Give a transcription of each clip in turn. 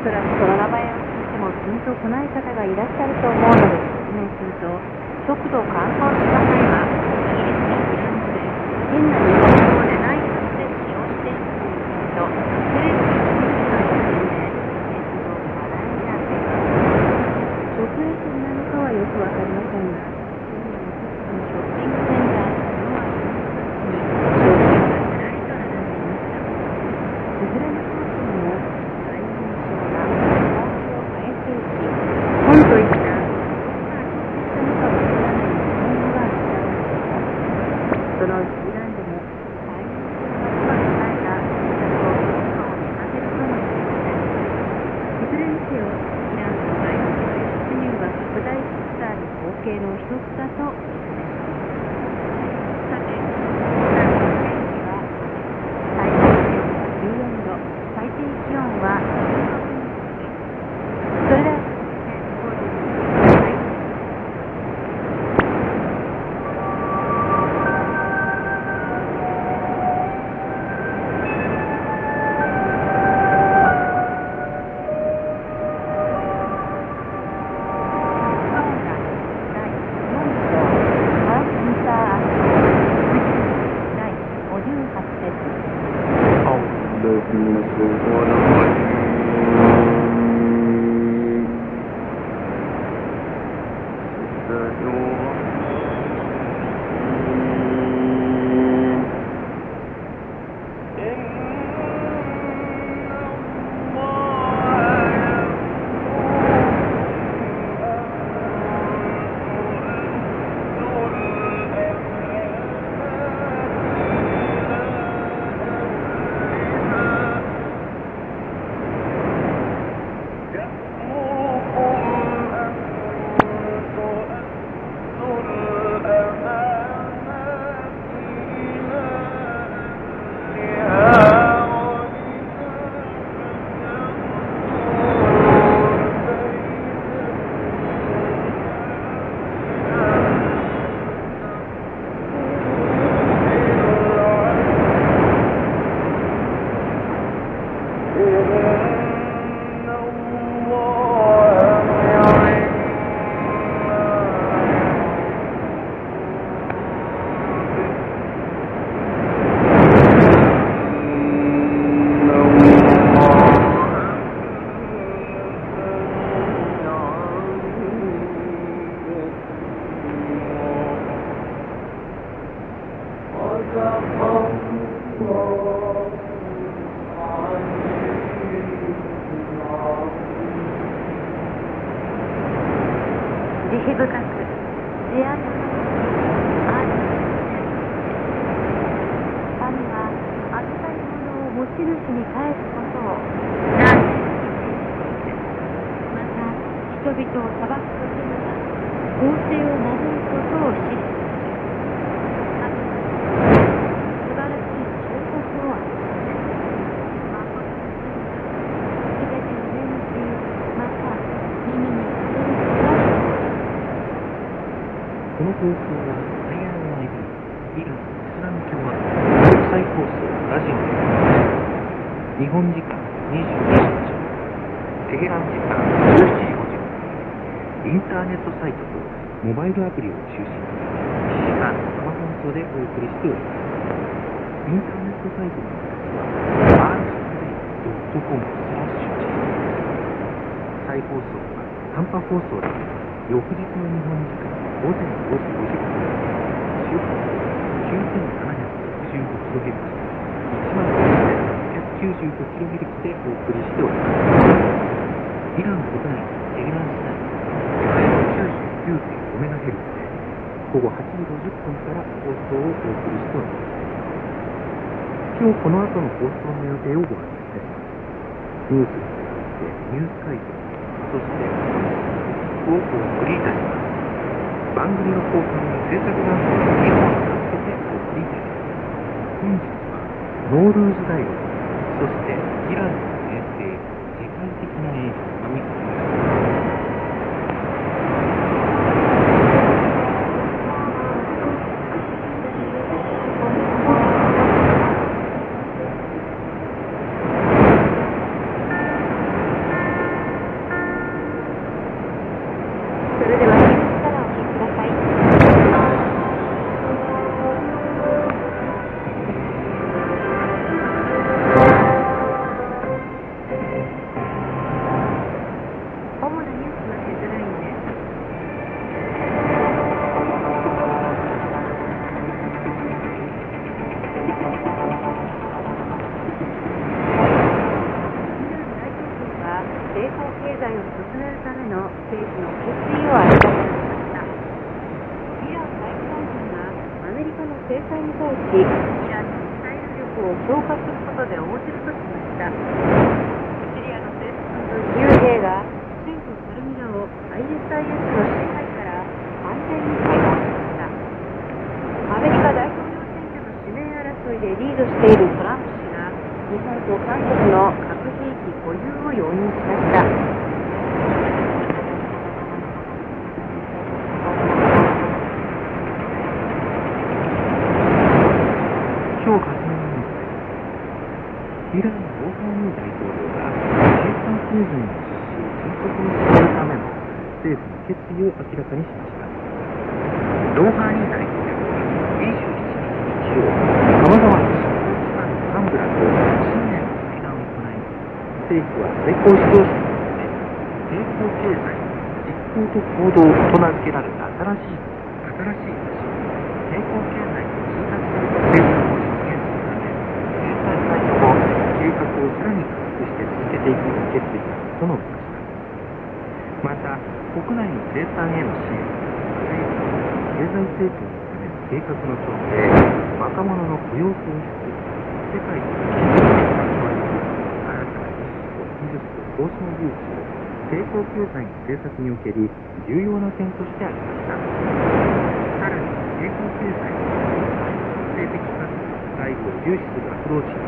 おそらくその名前を聞いてもピンとこない方がいらっしゃると思うので説明すると速度を完走しなさい من الشيطان الرجيم 人々を裁く時には公正を守ることを指示する神は素晴らしい彫刻を与え誠の神はすべての目にしまた耳に触れることをこの放送は IRIB イラン・イスラム共和国国際放送ラジオ日本時間22時テヘラン時間17時50分インターネットサイトとモバイルアプリを中心に1時間生放送でお送りしておりますインターネットサイトのアドレスは rcd.com スラッシュ J 再放送は短波放送です翌日の日本時間午前5時50分周波数 9765kHz 1万 9695kHz でお送りしておりますイラン国内テヘラン市内 99.5MHz で午後8時50分から放送をお送りしております今日この後の放送の予定をご案内いたしますニュースに続いてニュース会場そしてをお送りいたします番組の後半に制作団体の2本を助けてお送りいたします。本日はノールーズ大学そしてイランけられた新しい新しい橋成功経済を通達する政策を実現するため、経済対処後、計画をさらに加速して続けていく決意だと述べました。また、国内の生産への支援、経済成長のための計画の調整、若者の雇用創出、世界の経済的な交流、新たな技術と技術と交渉技術を成功経済の政策における重要な点としてありました。さらに、成功経済の性的かつ外部を重視するアプローチに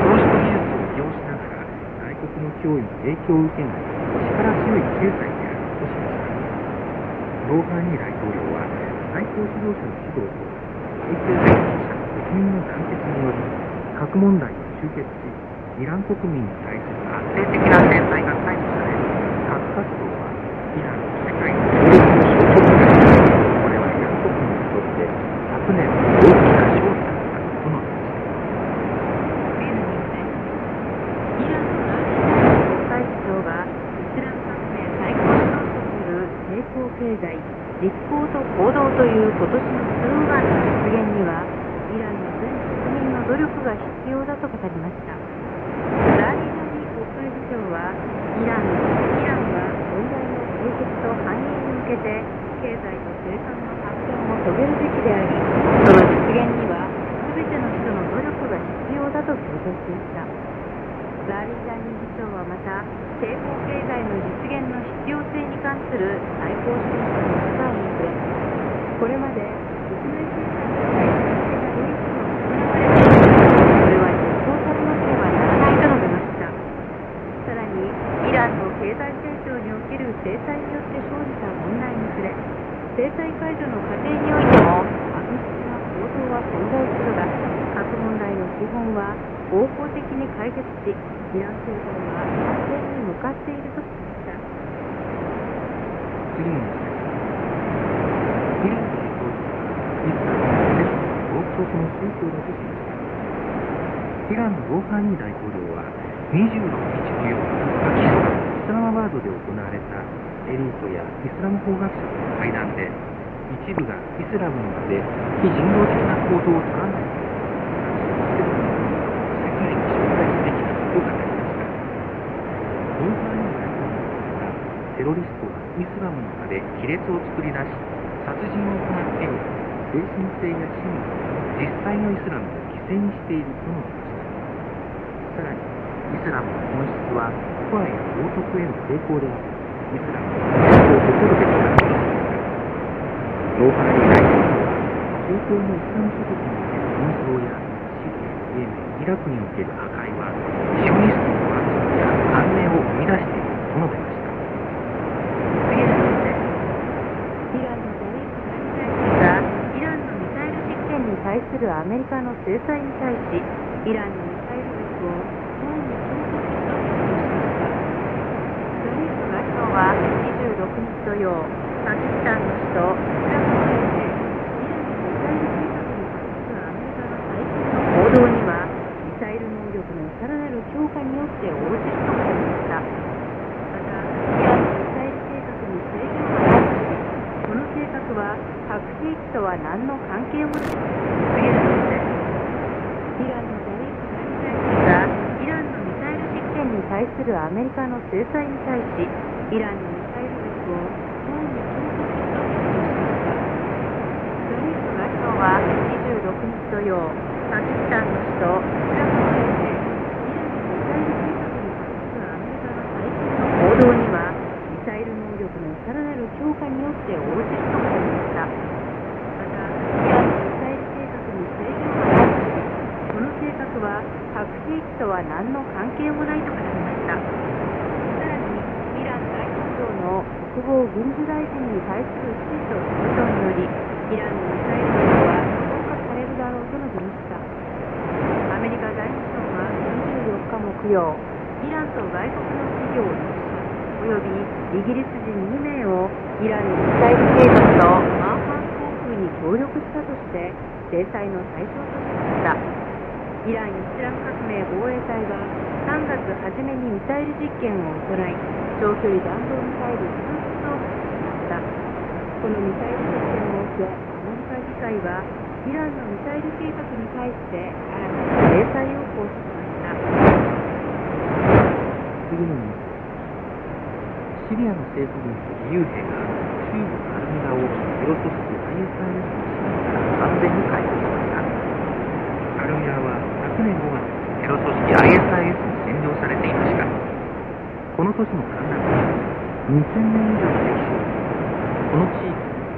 投資と技術を利用しながら外国の脅威に影響を受けない力強い経済であるとしましたローハーニー大統領は最高指導者の指導と最経済主義者国民の団結により核問題を終結しイラン国民に対する安定的な制裁が解除され核活動はイランの世界の協力の象徴となりこれはイラン国民にとって100年の大きな勝利だったと述べました次のニュースです。イランのラージ大統領会議長がイスラム革命最高指導者による成功経済、実行と行動という今年のスローガンの実現には、イランの全国民の努力が必要だと語りました。ラーニジャニ国会議長は、イランイランは問題と繁栄に向けて、経済と生産の発展を遂げるべきであり、その実現には、全ての人の努力が必要だと強調しました。ザーリジャニ議長はまた、成功経済の実現の必要性に関する最高指導者の機会に触れ、これまで国内生産に対して取り組みを行われているそれは実行されなければならないと述べました。さらに、イランの経済成長における制裁によって生じた問題に触れ、制裁解除の過程においても、悪質な行動は存在するが、核問題の基本は合法的に解決し、イラン政府は発展に向かっているとしました。次のニュースです。イラン大統領はイスラムの聖書を独特の宗教だとしました。イランのローハニー大統領は26日の夜、パキスタン・イスラマバードで行われたエリートやイスラム法学者との会談で、一部がイスラムの名で非人道的な行動を取らないと世界に紹介すべきだと語りました。ローハニー大統領はテロリストイスラムの名で亀裂を作り出し、殺人を行っており、精神性や真理、実際のイスラムを犠牲にしてい。ると述べました。さらに、イスラムの本質は、コアや道徳への抵抗であり、イスラムは本質を誇るべきだと述べました。ローハニー大統領は、中東のイスラム諸国における紛争や死、イエメン、イラクにおける破壊は、シオニストの活動や繁栄を生み出してい。ると述べました。次のニュースです。イランのザリーフ大統領がイランのミサイル実験に対するアメリカの制裁に対し、イランのミサイル力をさらに強化すると表しました。ザリーフ外相は26日土曜、パキスタンの首都イラクにおいて、イランのミサイル計画に関するアメリカの最近の行動には、ミサイル能力のさらなる強化によって応じると述べました。また、イランのミサイル計画に制限はないとし、この計画は核兵器とは何の関係もない。次のニュースです。イランのザリーフ大統領がイランのミサイル実験アメリカの制裁に対し、イランのミサイル力を脅威に強化すると表明しましたイラクにおいて、イランのミサイル計画に関するアメリカの最近の行動には、ミサイル能力のさらなる強化によって応じると述べました。また、イランのミサイル計画に制限はないとし、この計画は核兵器とは何の関係もないと語りました。さらに、イラン大統領の国防軍需大臣に対する指示と交渉により、イランのミサイル力は強化されるだろうと述べました。アメリカ財務省は24日木曜、イランと外国の企業6社、およびイギリス人2名をイランのミサイル計画とマンハン航空に協力したとして、制裁の対象としました。イラン・イスラム革命防衛隊は3月初めにミサイル実験を行い、長距離弾道ミサイル数発を発射しました。このミサイル実験を受け、アメリカ議会は、イランのミサイル計画に対して新たな制裁を行使しました。次のニュース。シリアの政府軍と義勇兵が中部アルミラをテロ組織 ISIS の支援から完全に解放しました。アルミラは昨年5月、テロ組織 ISIS に占領されていました。この都市の陥落に2000年以上の歴史をこの地域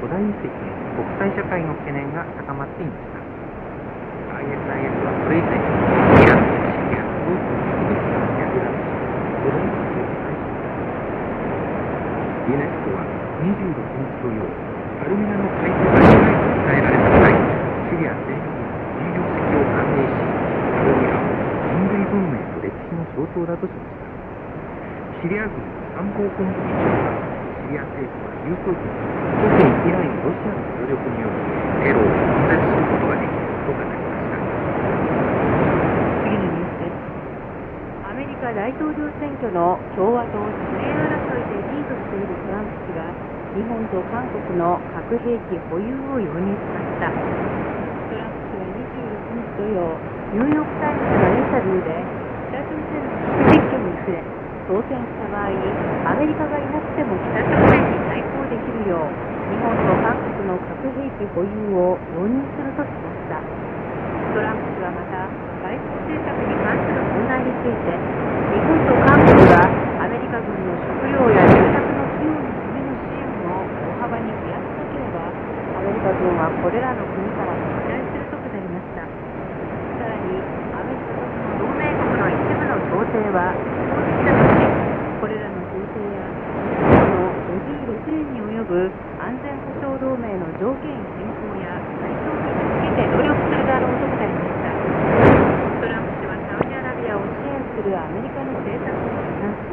古代遺跡へ国際社会の懸念が高まっていました。ISIS はこれ以前イランやシリア、多くの遺跡を焼き出し、古代遺跡を破壊しました。ユネスコは26日土曜、アルミラの解放が被害と伝えられた際、シリア全域の重要石を歓迎し、アルミラを人類文明と歴史の象徴だとしました。シリア軍参謀本部議長は、リア政府は有効軍、特にイランやロシアの協力により、テロを根絶することができると語りました。次のニュースです。アメリカ大統領選挙の共和党指名争いでリードしているトランプ氏が日本と韓国の核兵器保有を容認しました。トランプ氏は26日土曜、ニューヨーク・タイムズのインタビューで北朝鮮の核実験に触れ、当選した場合、アメリカがいなくても北朝鮮に対抗できるよう日本と韓国の核兵器保有を容認するとしました。トランプ氏はまた、外交政策に関する問題について、日本と韓国がアメリカ軍の食料や住宅の費用のための支援を大幅に増やさなければ、アメリカ軍はこれらの国から撤退すると語りました。さらに、アメリカとその同盟国の一部の調整は不当的だとし、これらの調整や、この56年に及ぶ安全保障同盟の条件変更や再調に向けて努力するだろうと語りました。トランプ氏はサウジアラビアを支援するアメリカの政策を批判し、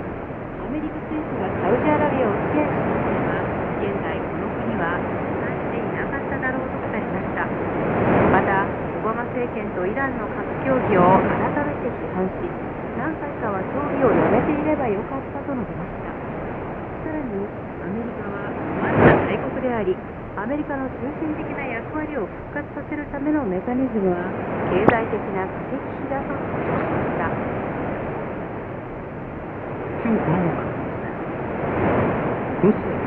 アメリカ政府がサウジアラビアを支援しなければ、現在この国は存在していなかっただろうと語りました。また、オバマ政権とイランの核協議を改めて批判し、何回かは協議をやめていればよかったと述べました。さらに、アメリカは困った大国であり、アメリカの中心的な役割を復活させるためのメカニズムは、経済的な過激費だと主張しました。今日この。ロシア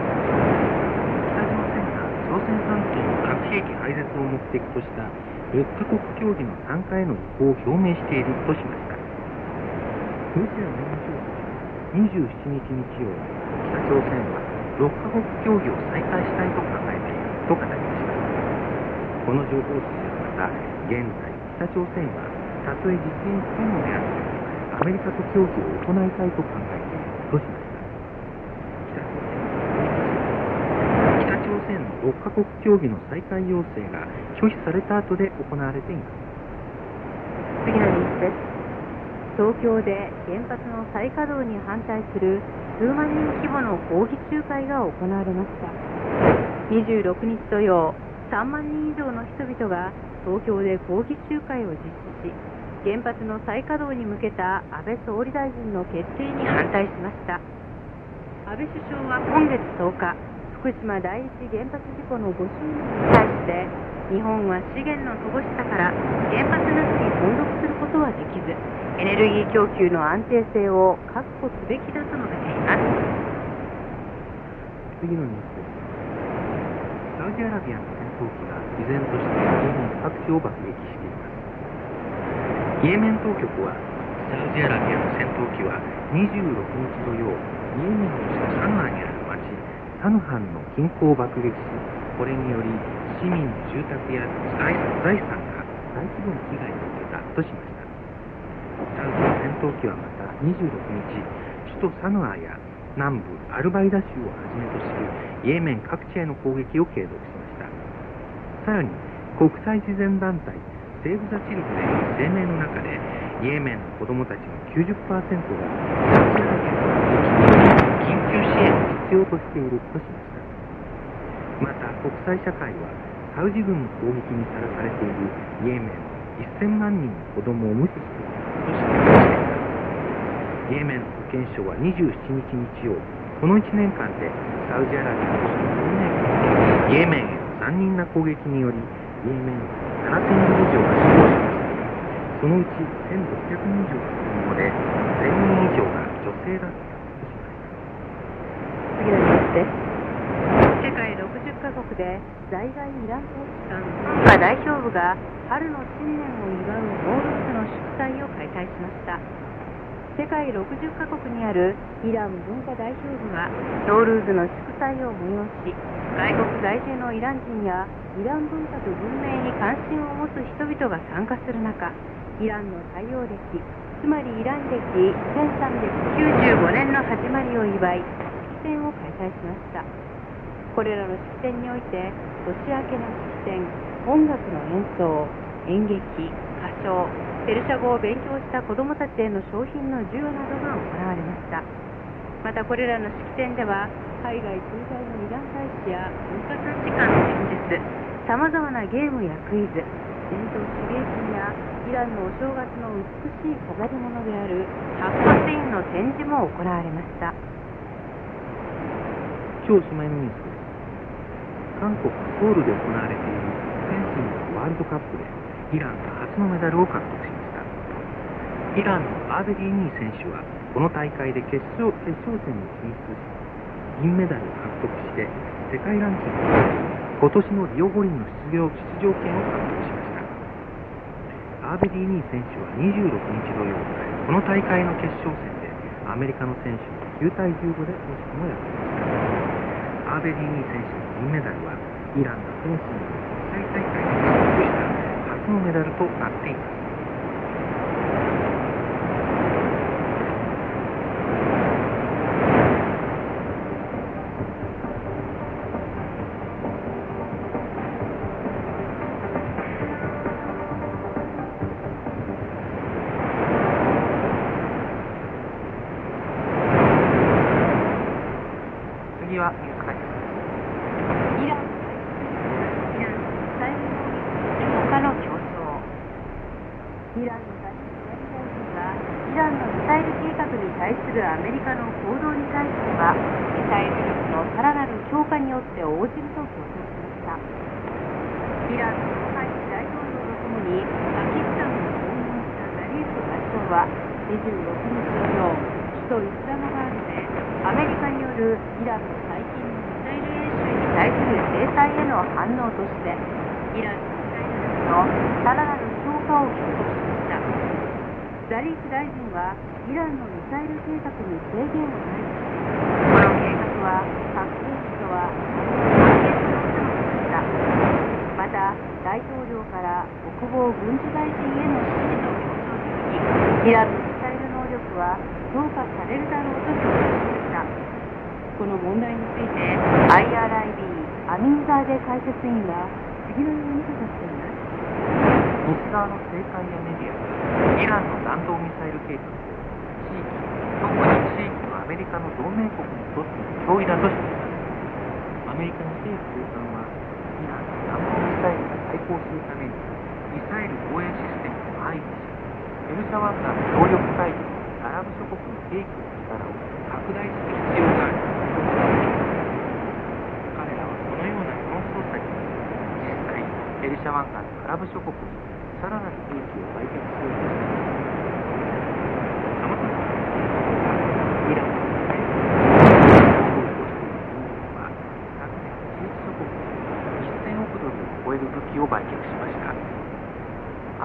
北朝鮮が朝鮮半島の核兵器廃絶を目的とした6カ国協議の参加への意向を表明しているとしました。ロシアの27日日曜、北朝鮮は6カ国協議を再開したいと考えていると語りました。この情報筋はまた、現在、北朝鮮はたとえ実現不可能であってもアメリカと協議を行いたいと考えているとしました北朝鮮北朝鮮の6カ国協議の再開要請が拒否された後で行われています次のニュースです東京で原発の再稼働に反対する数万人規模の抗議集会が行われました。26日土曜3万人以上の人々が東京で抗議集会を実施し原発の再稼働に向けた安倍総理大臣の決定に反対しました。安倍首相は今月10日福島第一原発事故の5周年に対して日本は資源の乏しさから原発なしに存続きずエネルギー供給の安定性を確保すべきだと述べています。次のニュース。ですサウジアラビアの戦闘機が依然としてイエメン各地を爆撃しています。イエメン当局はサウジアラビアの戦闘機は26日土曜イエメンの首都サヌアにある町サヌハンの近郊を爆撃しこれにより市民の住宅や財財産が大規模な被害を受けたとしましたサウジの戦闘機はまた26日首都サヌアや南部アルバイダ州をはじめとするイエメン各地への攻撃を継続しました。さらに国際慈善団体セーブ・ザ・チルドレンの声明の中でイエメンの子供たちの90%が緊急支援を必要としているとしました。また国際社会はサウジ軍の攻撃にさらされているイエメン1000万人の子供を無視してイエメン保健省は27日日曜。この1年間でサウジアラビアの首都ブルネイエメンへの残忍な攻撃によりイエメン7000人以上が死亡しました。そのうち1600人以上が子供で1000人以上が女性だった次のニュースです。世界60カ国で在外イラン大使館文化代表部が春の新年を祝うモールスの祝祭を開催しました。世界60カ国にあるイラン文化代表部はノールーズの祝祭を催し外国在住のイラン人やイラン文化と文明に関心を持つ人々が参加する中イランの太陽暦つまりイラン暦1395年の始まりを祝い式典を開催しました。これらの式典において年明けの式典音楽の演奏演劇歌唱ペルシャ語を勉強した子どもたちへの商品の授与などが行われました。またこれらの式典では海外駐在のイラン大使や文化参事官の演説さまざまなゲームやクイズ伝統手芸品やイランのお正月の美しい飾り物であるハッカセインの展示も行われました。今日おしまいのニュースです。韓国ソウルで行われているフェンシングのワールドカップでイランが初のメダルを獲得しました。イランのアーベリーニー選手はこの大会で決勝決勝戦に進出し銀メダルを獲得して世界ランキングで今年のリオ五輪の出場出場権を獲得しました。アーベリーニー選手は26日土曜この大会の決勝戦でアメリカの選手に9対15で惜しくも敗れました。アーベリーニー選手の銀メダルはイランがフェンシングの国際大会で獲得した。初のメダルとなっています次はニュース会ですイランイラン最後の強化の競争イランの大統領大臣がイランのミサイル計画に対するアメリカの行動に対してはミサイル力のさらなる強化によって応じると強調しましたイランのロハイチ大統領とともにパキスタンを訪問したザリーフ外相は26日土曜首都イスラマバードでアメリカによるイランの最近のミサイル演習に対する制裁への反応としてイランのミサイル力のさらなる強化を強調しました。ザリーフ大臣はイランのミサイル計画に制限をない。としこの計画は核兵器とは関係するとのことでしたまた大統領から国防軍事大臣への指示と強調イランは評価されるだろうと表明しました。この問題について IRIB アミンザーデ解説委員は次のように語っています。西側の政界やメディアイランの弾道ミサイル計画を地域特に地域のアメリカの同盟国にとっての脅威だとしていますアメリカの政府高官はイランの弾道ミサイルが対抗するためにミサイル防衛システムを配備しペルシャ湾岸の協力会議のアラブ諸国の兵器の力を拡大する必要があると語っています。彼らはこのような論争先に実際ペルシャ湾岸のアラブ諸国にさらなる兵器を売却しようとしていますさまざまなイランのミサイルを起こしている中国は昨年地域諸国に1000億ドルを超える武器を売却しました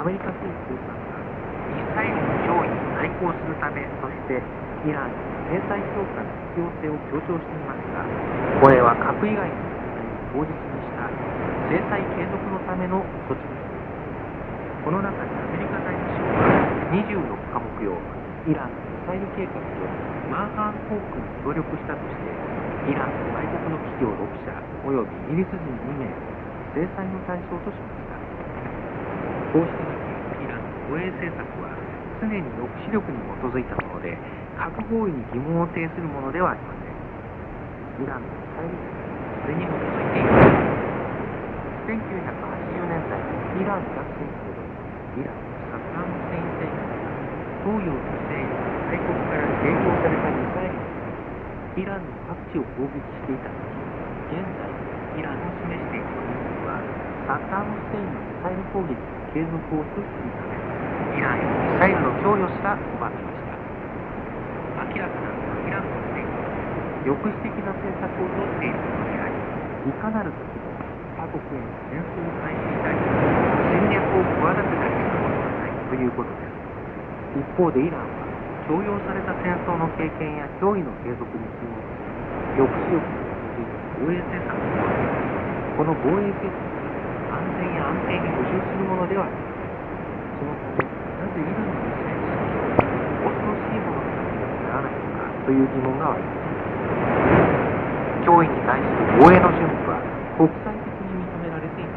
アメリカ政府高ミサイルの脅威に対抗するためとしてイランに制裁強化の必要性を強調していますがこれは核以外の問題を口実にした制裁継続のための措置です。この中でアメリカ財務省は24日木曜イランのミサイル計画とマーハーン航空に協力したとしてイランの外国の企業6社およびイギリス人2名を制裁の対象としました。防衛政策は常に抑止力に基づいたもので核合意に疑問を呈するものではありません。イランのミサイル戦略はそれに基づいています1980年代イラン学戦争でイランのサッダム・フセイン政権が東洋と西洋大国から提供されたミサイルイランの各地を攻撃していた時現在イランの示している国々はサッダム・フセインのミサイル攻撃の継続を阻止するためイランへのミサイルの供与すら拒みました明らかなのはイランの政府は抑止的な政策をとっていることでありいかなる時も他国への戦争を開始したり戦略を企てたりすることはないということです。一方でイランは強要された戦争の経験や脅威の継続に注目し抑止力に基づいた防衛政策を取るこの防衛政策が安全や安定に補充するものではないそのためなぜイランのミサイル試験を恐ろしいものとならないのかという疑問が湧いています脅威に対する防衛の準備は国際的に認められていま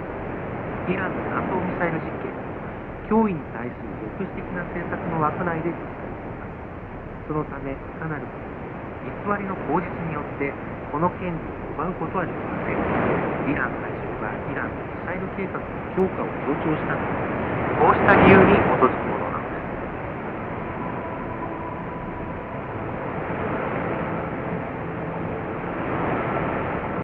すイランの弾道ミサイル実験は脅威に対する抑止的な政策の枠内で実施されていますそのためかなる偽りの口実によってこの権利を奪うことはできませんイラン外相がイランのミサイル計画の強化を強調したのはこうした理由に基づくもの